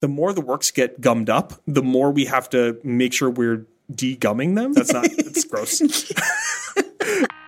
the more the works get gummed up, the more we have to make sure we're de-gumming them. That's not, it's gross.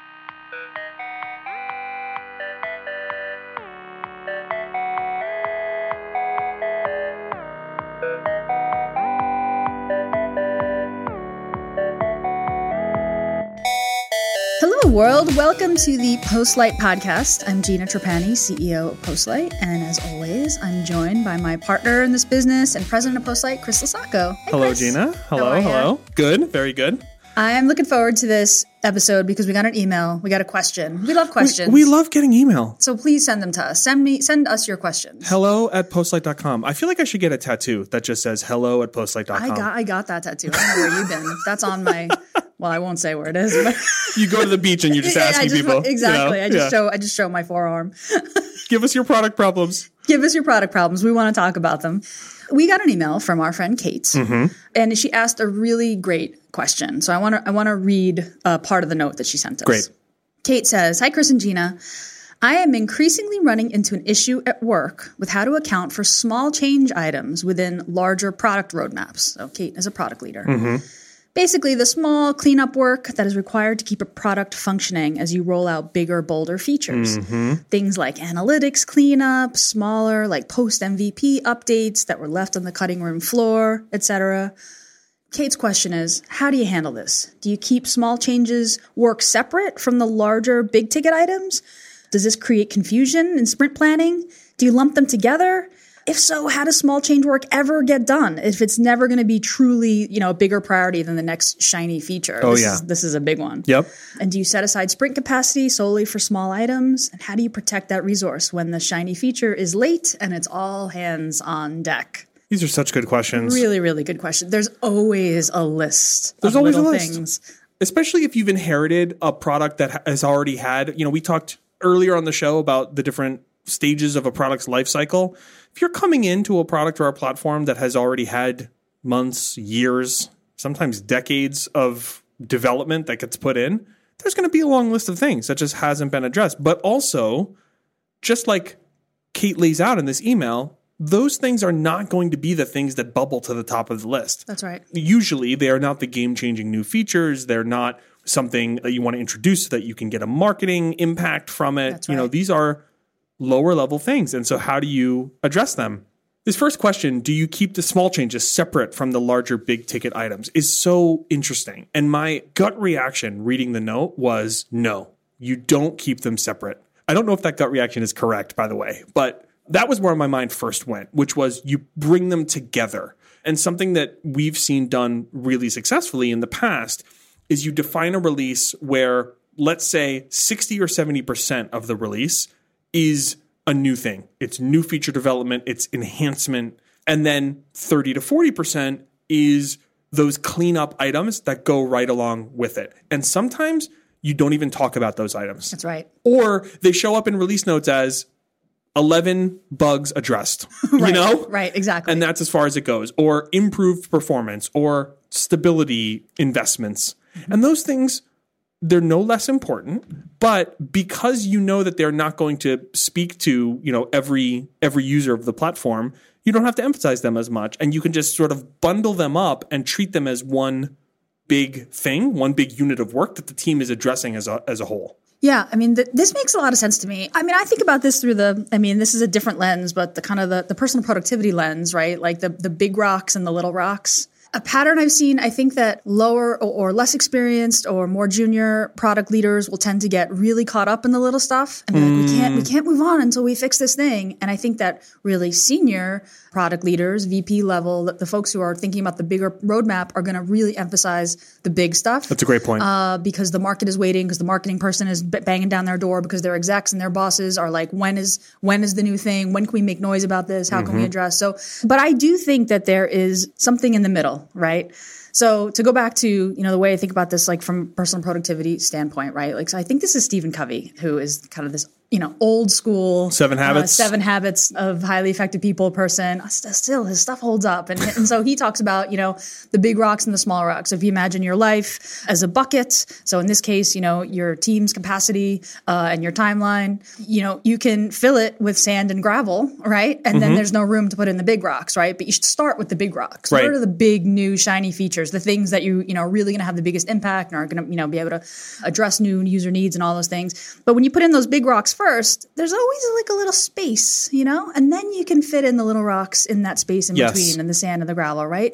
world. Welcome to the Postlight podcast. I'm Gina Trapani, CEO of Postlight. And as always, I'm joined by my partner in this business and president of Postlight, Chris LoCascio. Hello, Chris. Gina. Hello, How are ya? hello. Good, very good. I'm looking forward to this episode because we got an email, we got a question. We love questions. We love getting email. so please send them to us. Send me, send us your questions. Hello at postlight.com. I feel like I should get a tattoo that just says hello at postlight.com. I got, I got that tattoo. I don't know where you've been. That's on my. Well, I won't say where it is. But you go to the beach and you're just asking just- people. you exactly. know? I just Yeah. show, I just show my forearm. Give us your product problems. give us your product problems. We want to talk about them. We got an email from our friend Kate, Mm-hmm. and she asked a really great question. So I want to I want to read uh, part of the note that she sent us. Great. Kate says, "Hi, Chris and Gina." I am increasingly running into an issue at work with how to account for small change items within larger product roadmaps. So, Kate is a product leader. Mm-hmm. Basically, the small cleanup work that is required to keep a product functioning as you roll out bigger, bolder features. Mm-hmm. Things like analytics cleanup, smaller, like post MVP updates that were left on the cutting room floor, etc. Kate's question is How do you handle this? Do you keep small changes work separate from the larger big ticket items? Does this create confusion in sprint planning? Do you lump them together? If so, how does small change work ever get done if it's never going to be truly, you know, a bigger priority than the next shiny feature? Oh, this yeah. Is, this is a big one. Yep. And do you set aside sprint capacity solely for small items? And how do you protect that resource when the shiny feature is late and it's all hands on deck? These are such good questions. Really, really good question. There's always a list. There's of always a list. things. especially if you've inherited a product that has already had, you know, we talked earlier on the show about the different stages of a product's life cycle. If you're coming into a product or a platform that has already had months, years, sometimes decades of development that gets put in, there's going to be a long list of things that just hasn't been addressed. But also, just like Kate lays out in this email, those things are not going to be the things that bubble to the top of the list That's right. usually they are not the game changing new features. They're not something that you want to introduce so that you can get a marketing impact from it. That's You know, these are lower level things. And so how do you address them? This first question, do you keep the small changes separate from the larger big ticket items, is so interesting. And my gut reaction reading the note was no, you don't keep them separate. I don't know if that gut reaction is correct, by the way, but that was where my mind first went, which was you bring them together. And something that we've seen done really successfully in the past is you define a release where, let's say, 60 or 70% of the release is a new thing. It's new feature development, it's enhancement. And then 30 to 40% is those cleanup items that go right along with it. And sometimes you don't even talk about those items That's right. or they show up in release notes as 11 bugs addressed you know Right, exactly. and that's as far as it goes or improved performance or stability investments and those things they're no less important but because you know that they're not going to speak to you know every every user of the platform you don't have to emphasize them as much and you can just sort of bundle them up and treat them as one big thing one big unit of work that the team is addressing as a as a whole Yeah, I mean, th- this makes a lot of sense to me. I mean, I think about this through the, I mean, this is a different lens, but the kind of the, the personal productivity lens, right? Like the, the big rocks and the little rocks. A pattern I've seen, I think that lower or, or less experienced or more junior product leaders will tend to get really caught up in the little stuff and be like, we can't, we can't move on until we fix this thing. And I think that really senior product leaders, VP level, the, the folks who are thinking about the bigger roadmap are going to really emphasize the big stuff. That's a great point. Uh, because the market is waiting because the marketing person is b- banging down their door because their execs and their bosses are like when is when is the new thing? When can we make noise about this? How can we address? So but i do think that there is something in the middle right? So to go back to you know the way i think about this like from personal productivity standpoint right? Like so i think this is stephen covey who is kind of this you know, old school Seven uh, Habits. seven habits of highly effective people person. Still, his stuff holds up, and and so he talks about you know the big rocks and the small rocks. So if you imagine your life as a bucket, so in this case, you know your team's capacity uh, and your timeline, you know you can fill it with sand and gravel, right? And then there's no room to put in the big rocks, right? But you should start with the big rocks. Right. What are the big new shiny features? The things that you you know are really going to have the biggest impact and are going to you know be able to address new user needs and all those things. But when you put in those big rocks first, there's always like a little space, you know, and then you can fit in the little rocks in that space in Yes. between and the sand and the gravel, right?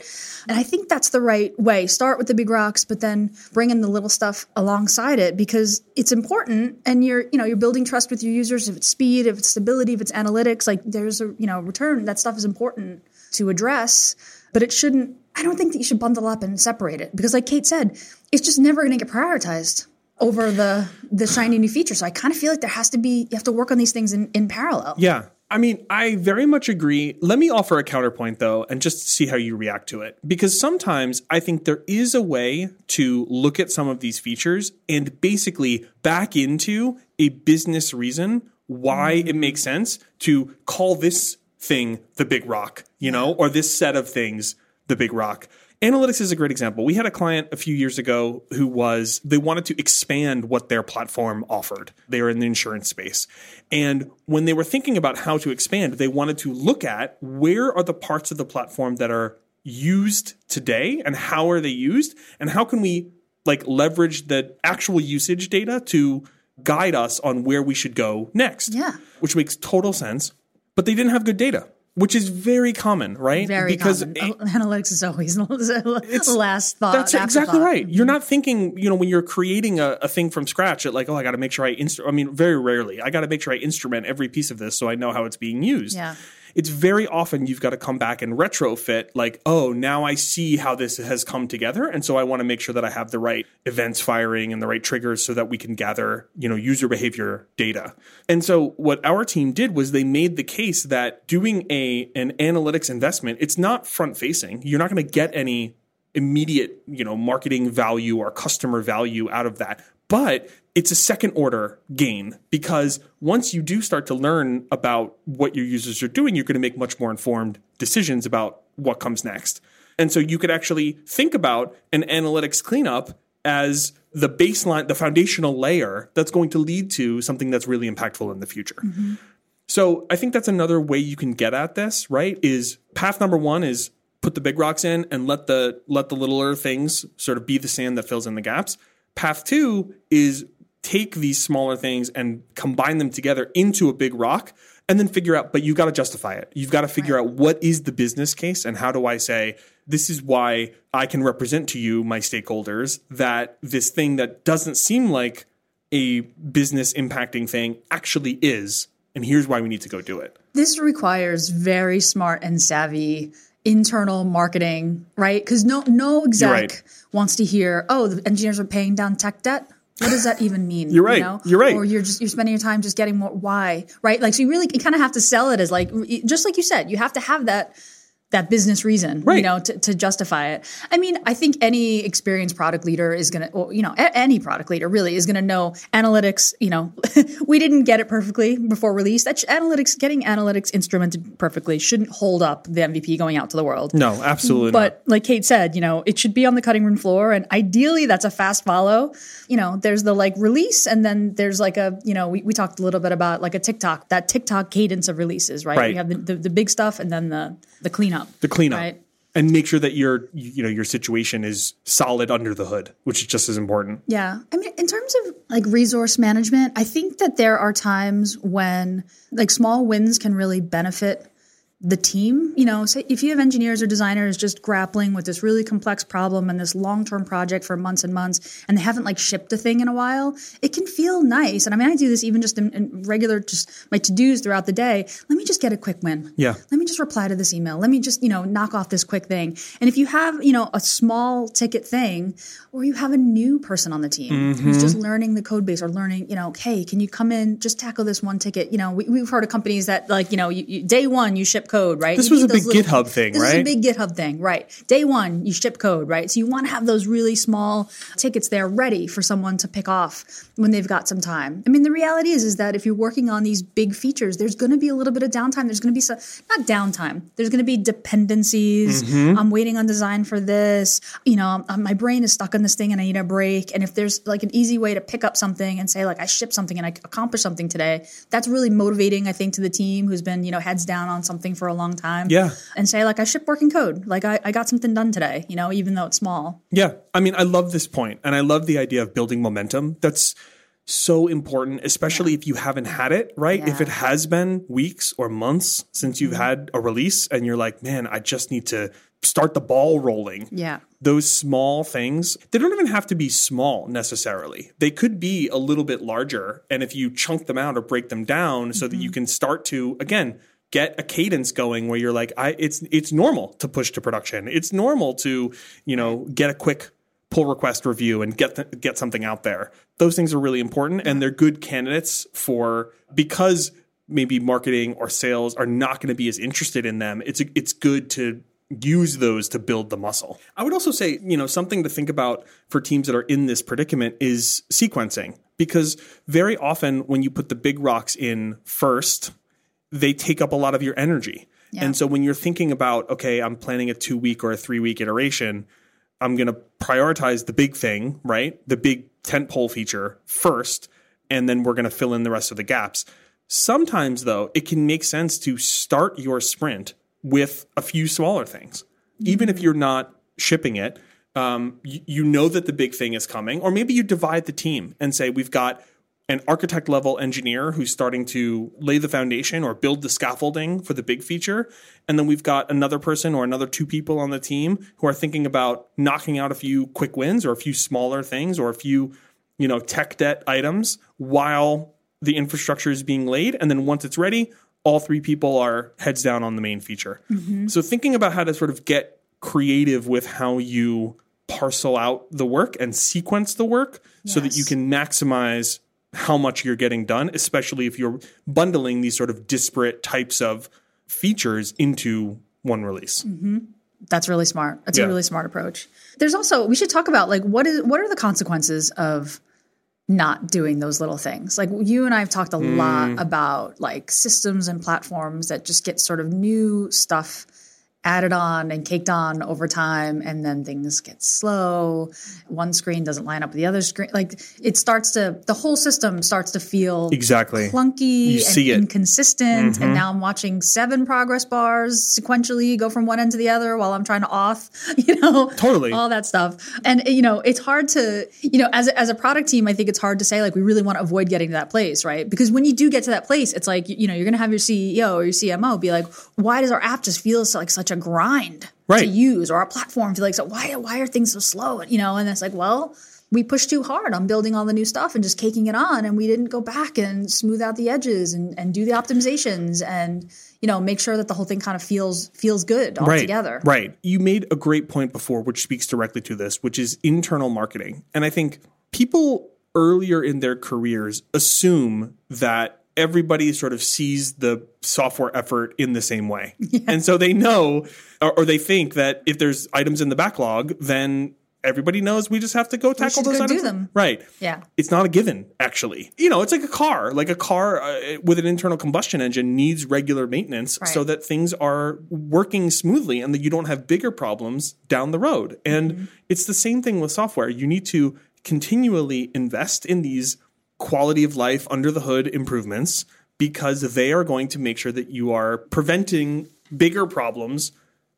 And I think that's the right way. Start with the big rocks, but then bring in the little stuff alongside it because it's important and you're, you know, you're building trust with your users. If it's speed, if it's stability, if it's analytics, like there's a, you know, return. That stuff is important to address, but it shouldn't, I don't think that you should bundle up and separate it because like Kate said, it's just never going to get prioritized over the the shiny new feature. So I kind of feel like there has to be you have to work on these things in, in parallel. Yeah. I mean, I very much agree. Let me offer a counterpoint though, and just see how you react to it. Because sometimes I think there is a way to look at some of these features and basically back into a business reason why it mm-hmm. makes sense to call this thing the big rock, you know, or this set of things the big rock. Analytics is a great example. We had a client a few years ago who was, they wanted to expand what their platform offered. They are in the insurance space. And when they were thinking about how to expand, they wanted to look at where are the parts of the platform that are used today and how are they used and how can we like leverage the actual usage data to guide us on where we should go next. Yeah. Which makes total sense. But they didn't have good data, which is very common, right? Very because common. Oh, Analytics is always the last thought. that's exactly right. You're not thinking, you know, when you're creating a, a thing from scratch, at like, oh, I got to make sure I instru- I mean, very rarely, I got to make sure I instrument every piece of this so I know how it's being used. Yeah. It's very often you've got to come back and retrofit, like, oh, now I see how this has come together, and so I want to make sure that I have the right events firing and the right triggers so that we can gather, you know, user behavior data. And so what our team did was they made the case that doing a an analytics investment, it's not front facing. You're not going to get any immediate, you know, marketing value or customer value out of that. But it's a second order gain because once you do start to learn about what your users are doing, you're going to make much more informed decisions about what comes next. And so you could actually think about an analytics cleanup as the baseline, the foundational layer that's going to lead to something that's really impactful in the future. Mm-hmm. So I think that's another way you can get at this, right? Is path number one is put the big rocks in and let the let the littler things sort of be the sand that fills in the gaps. Path two is take these smaller things and combine them together into a big rock and then figure out but you've got to justify it you've got to figure out what is the business case and how do i say this is why i can represent to you my stakeholders that this thing that doesn't seem like a business impacting thing actually is and here's why we need to go do it This requires very smart and savvy internal marketing, right? Because no no exec right. wants to hear, oh, the engineers are paying down tech debt. What does that even mean? You're right. You know? You're right. Or you're just you're spending your time just getting more. Why? Right? Like so, you really you kind of have to sell it as like just like you said, you have to have that that business reason, you know, to, to justify it. I mean, I think any experienced product leader is going to, you know, a- any product leader really is going to know analytics. You know, we didn't get it perfectly before release. That sh- analytics, getting analytics instrumented perfectly shouldn't hold up the MVP going out to the world. no absolutely not. But like Kate said, you know, it should be on the cutting room floor, and ideally that's a fast follow. You know, there's the like release, and then there's like a, you know, we, we talked a little bit about like a tick-tock, that tick-tock cadence of releases, right? Right. You have the, the, the big stuff, and then the the cleanup. The cleanup Right. and make sure that your you know your situation is solid under the hood which is just as important Yeah. I mean, in terms of like resource management, I think that there are times when like small wins can really benefit the team. You know, say if you have engineers or designers just grappling with this really complex problem and this long term project for months and months, and they haven't like shipped a thing in a while, it can feel nice. And I mean, I do this even just in, in regular, just my to dos throughout the day. Let me just get a quick win. Yeah. Let me just reply to this email. Let me just, you know, knock off this quick thing. And if you have, you know, a small ticket thing, or you have a new person on the team who's mm-hmm. just learning the code base or learning, you know, hey, can you come in, just tackle this one ticket? You know, we, we've heard of companies that like, you know, you, you, day one you ship code code, right? This You was a big little- GitHub thing, right? this is a big GitHub thing, right? Day one, you ship code, right? So you want to have those really small tickets there ready for someone to pick off when they've got some time. I mean, the reality is, is that if you're working on these big features, there's going to be a little bit of downtime. There's going to be some, not downtime. There's going to be dependencies. Mm-hmm. I'm waiting on design for this. You know, um, my brain is stuck on this thing and I need a break. And if there's like an easy way to pick up something and say like I shipped something and I accomplished something today, that's really motivating. I think to the team who's been you know heads down on something for a long time. Yeah. and say like I shipped working code. Like I, I got something done today. You know, even though it's small. Yeah. I mean, I love this point and I love the idea of building momentum. That's so important, especially if you haven't had it, right? If it has been weeks or months since you've mm-hmm. had a release and you're like, man, I just need to start the ball rolling. Yeah. Those small things, they don't even have to be small necessarily. They could be a little bit larger. And if you chunk them out or break them down so that you mm-hmm. can start to, again, get a cadence going where you're like, I it's it's normal to push to production. It's normal to, you know, get a quick pull request review and get th- get something out there. Those things are really important and they're good candidates for because maybe marketing or sales are not going to be as interested in them. It's it's good to use those to build the muscle. I would also say, you know, something to think about for teams that are in this predicament is sequencing because very often when you put the big rocks in first, they take up a lot of your energy. Yeah. And so when you're thinking about, okay, I'm planning a two week or a three week iteration, I'm going to prioritize the big thing, right? The big tentpole feature first, and then we're going to fill in the rest of the gaps. Sometimes, though, it can make sense to start your sprint with a few smaller things, even if you're not shipping it. Um, you, you know that the big thing is coming, or maybe you divide the team and say we've got an architect level engineer who's starting to lay the foundation or build the scaffolding for the big feature. And then we've got another person or another two people on the team who are thinking about knocking out a few quick wins or a few smaller things or a few, you know, tech debt items while the infrastructure is being laid. And then once it's ready, all three people are heads down on the main feature. Mm-hmm. So thinking about how to sort of get creative with how you parcel out the work and sequence the work so that you can maximize how much you're getting done, especially if you're bundling these sort of disparate types of features into one release. That's really smart. That's Yeah. a really smart approach. There's also we should talk about like what is what are the consequences of not doing those little things. Like you and I have talked a Hmm. lot about like systems and platforms that just get sort of new stuff added on and caked on over time and then things get slow one screen doesn't line up with the other screen like it starts to the whole system starts to feel Exactly. clunky and see it. Mm-hmm. inconsistent and now i'm watching seven progress bars sequentially go from one end to the other while i'm trying to off you know Totally. all that stuff and you know it's hard to you know as a, as a product team i think it's hard to say like we really want to avoid getting to that place right because when you do get to that place it's like you know you're going to have your ceo or your cmo be like why does our app just feel so, like such a grind to use or our platform feel like so why why are things so slow you know and it's like well we pushed too hard on building all the new stuff and just caking it on and we didn't go back and smooth out the edges and, and do the optimizations and you know make sure that the whole thing kind of feels feels good all right, together Right. You made a great point before, which speaks directly to this, which is internal marketing. And I think people earlier in their careers assume that everybody sort of sees the software effort in the same way. And so they know or, or they think that if there's items in the backlog, then everybody knows we just have to go tackle those go do items. them. Right. Yeah. It's not a given, actually. You know, it's like a car. Like a car uh, with an internal combustion engine needs regular maintenance so that things are working smoothly and that you don't have bigger problems down the road. And Mm-hmm. it's the same thing with software. You need to continually invest in these quality of life under the hood improvements because they are going to make sure that you are preventing bigger problems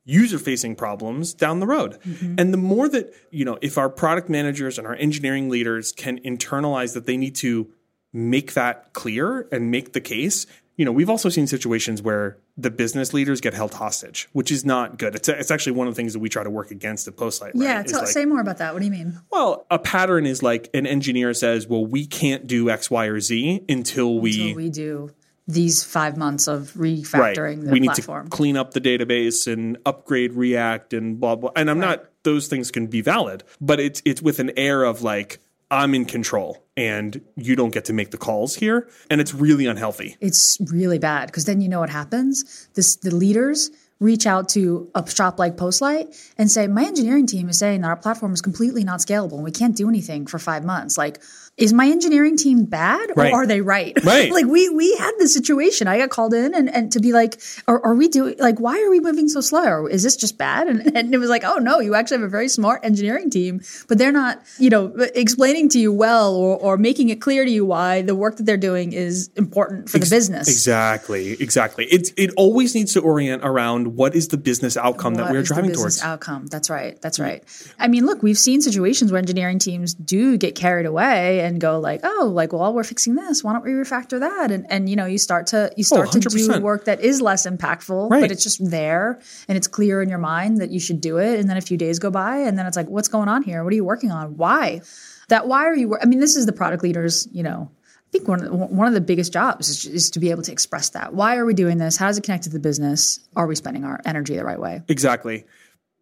user facing problems down the road. Mm-hmm. And the more that, you know, if our product managers and our engineering leaders can internalize that they need to make that clear and make the case, you know, we've also seen situations where the business leaders get held hostage, which is not good. It's, it's actually one of the things that we try to work against at Postlight. Right? yeah tell, like, say more about that what do you mean well, a pattern is like an engineer says, well, we can't do X, Y, or Z until we, so we do these five months of right, refactoring the we need platform to clean up the database and upgrade React and blah blah. And I'm not; those things can be valid, but it's it's with an air of like I'm in control and you don't get to make the calls here. And it's really unhealthy. It's really bad because then you know what happens. This the leaders reach out to a shop like Postlight and say, "My engineering team is saying that our platform is completely not scalable and we can't do anything for five months." Like, is my engineering team bad or Right. are they right? Right. like we we had this situation. I got called in and, and to be like, are, are we doing like why are we moving so slow? Or is this just bad? And, and it was like, oh no, you actually have a very smart engineering team, but they're not, you know, explaining to you well or, or making it clear to you why the work that they're doing is important for the business. Exactly, exactly. It it always needs to orient around what is the business outcome that we're driving business towards. outcome. That's right. That's mm. right. I mean, look, we've seen situations where engineering teams do get carried away and go like, "Oh, like, well, we're fixing this. Why don't we refactor that?" And and you know, you start to you oh, start to do work that is less impactful, Right. but it's just there and it's clear in your mind that you should do it. And then a few days go by, and then it's like, "What's going on here? What are you working on? Why?" That why are you? I mean, this is the product leaders, you know. Think one of the, one of the biggest jobs is, is to be able to express that. Why are we doing this? How does it connect to the business? Are we spending our energy the right way? Exactly.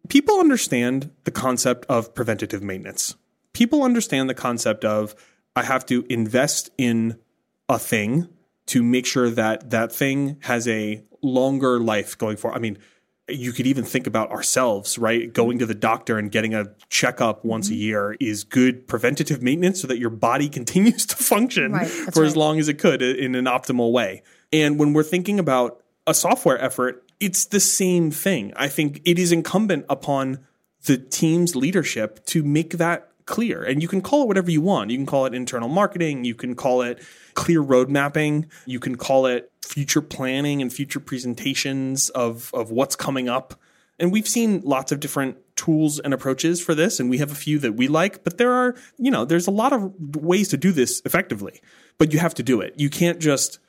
People understand the concept of preventative maintenance. People understand the concept of I have to invest in a thing to make sure that that thing has a longer life going forward. I mean, you could even think about ourselves, right? Going to the doctor and getting a checkup once a mm-hmm. year is good preventative maintenance so that your body continues to function Right, for as long as it could in an optimal way. And when we're thinking about a software effort, it's the same thing. I think it is incumbent upon the team's leadership to make that clear. And you can call it whatever you want. You can call it internal marketing, you can call it clear road mapping, you can call it future planning and future presentations of, of what's coming up. And we've seen lots of different tools and approaches for this, and we have a few that we like, but there are, you know, there's a lot of ways to do this effectively. But you have to do it. You can't just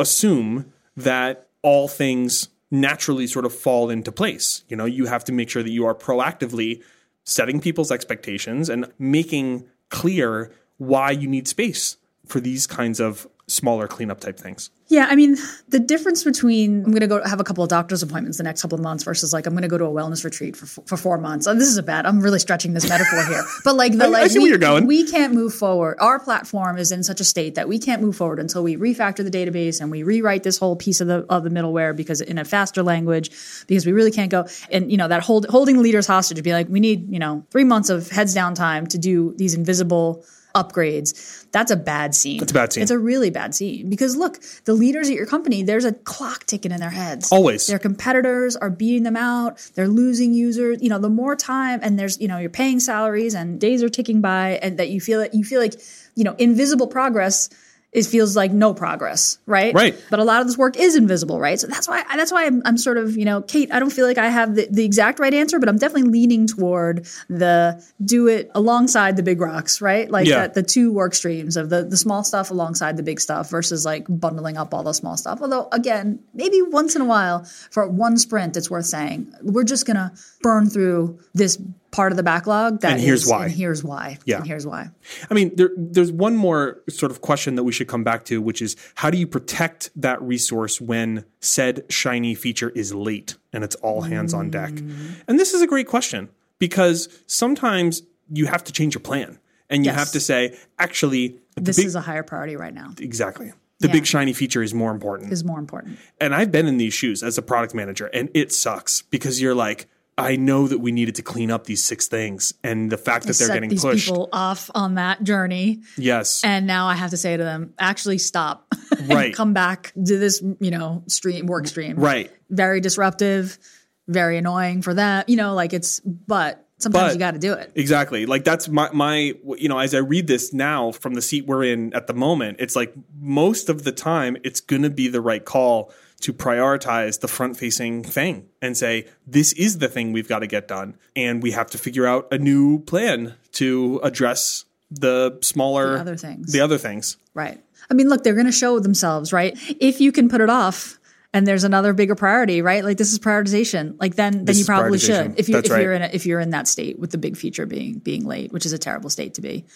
assume that all things naturally sort of fall into place. You know, you have to make sure that you are proactively setting people's expectations and making clear why you need space for these kinds of smaller cleanup type things. Yeah, I mean, the difference between I'm going to go have a couple of doctor's appointments the next couple of months versus like I'm going to go to a wellness retreat for for four months. Oh, this is a bad. I'm really stretching this metaphor here, but like the I- I like see we, where you're going. we can't move forward. Our platform is in such a state that we can't move forward until we refactor the database and we rewrite this whole piece of the of the middleware because in a faster language because we really can't go and you know that hold, holding leaders hostage to be like we need you know three months of heads down time to do these invisible upgrades. That's a bad scene. It's a bad scene. It's a really bad scene because look, the leaders at your company, there's a clock ticking in their heads. Always. Their competitors are beating them out. They're losing users. You know, the more time and there's, you know, you're paying salaries and days are ticking by and that you feel that you feel like, you know, invisible progress it feels like no progress, right? Right. But a lot of this work is invisible, right? So that's why that's why I'm, I'm sort of you know, Kate. I don't feel like I have the, the exact right answer, but I'm definitely leaning toward the do it alongside the big rocks, right? Like Yeah. that the two work streams of the the small stuff alongside the big stuff versus like bundling up all the small stuff. Although again, maybe once in a while for one sprint, it's worth saying we're just gonna burn through this part of the backlog. That And here's is- why. And here's why. Yeah. And here's why. I mean, there, there's one more sort of question that we should come back to, which is how do you protect that resource when said shiny feature is late and it's all hands on deck? Mm. And this is a great question because sometimes you have to change your plan and you Yes. have to say, actually, This big, is a higher priority right now. exactly. The Yeah. big shiny feature is more important. Is more important. And I've been in these shoes as a product manager, and it sucks because you're like, I know that we needed to clean up these six things, and the fact that they're set getting pushed. people off on that journey yes, and now i have to say to them actually stop and Right. come back to this you know stream work stream right. very disruptive very annoying for them you know like it's but sometimes But- you got to do it Exactly. Like that's my my you know as I read this now from the seat we're in at the moment, it's like most of the time it's going to be the right call to prioritize the front facing thing and say this is the thing we've got to get done and we have to figure out a new plan to address the smaller The other things. The other things. right. I mean look they're going to show themselves right? If you can put it off and there's another bigger priority right? Like this is prioritization. Like then then you probably should. if you That's if right. you're in a, if you're in that state with the big feature being being late which is a terrible state to be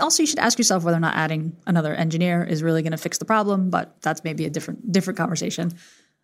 also you should ask yourself whether or not adding another engineer is really going to fix the problem but that's maybe a different different conversation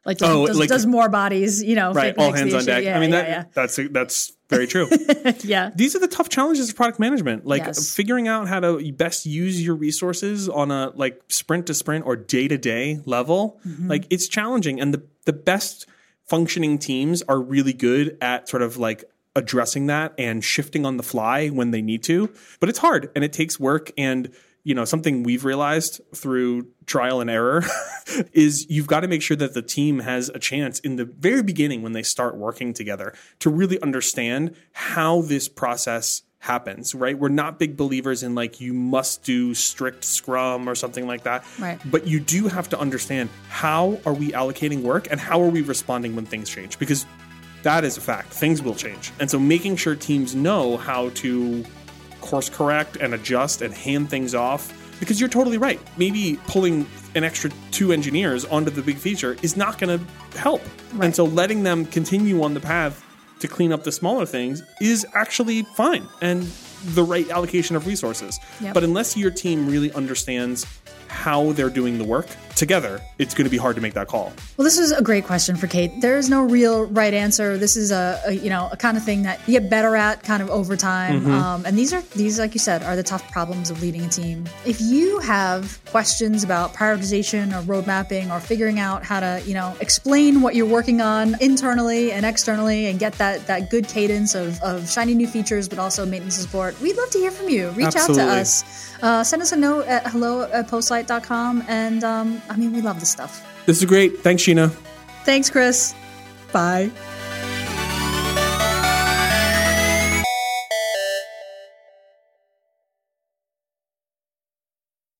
Like does, Oh, does, like- does more bodies, you know, right all hands on issue? deck Yeah, i mean yeah, that that's that's very true yeah. yeah. these are the tough challenges of product management like Yes. figuring out how to best use your resources on a like sprint to sprint or day to day level Mm-hmm. like it's challenging and the the best functioning teams are really good at sort of like addressing that and shifting on the fly when they need to. But it's hard and it takes work and you know something we've realized through trial and error is you've got to make sure that the team has a chance in the very beginning when they start working together to really understand how this process happens right? We're not big believers in like you must do strict scrum or something like that. Right. but you do have to understand how are we allocating work and how are we responding when things change? Because that is a fact things will change and so making sure teams know how to course correct and adjust and hand things off because you're totally right. Maybe pulling an extra two engineers onto the big feature is not going to help. And so letting them continue on the path to clean up the smaller things is actually fine and the right allocation of resources. Yep. But unless your team really understands how they're doing the work together, it's going to be hard to make that call. Well, this is a great question for Kate. There is no real right answer. This is a, a you know a kind of thing that you get better at kind of over time. Mm-hmm. Um, and these are these, like you said, are the tough problems of leading a team. If you have questions about prioritization or road mapping or figuring out how to you know explain what you're working on internally and externally and get that that good cadence of, of shiny new features, but also maintenance support, we'd love to hear from you. Reach out to us. Uh, send us a note at hello at And um, I mean, we love this stuff. This is great. Thanks, Gina. Thanks, Chris. Bye.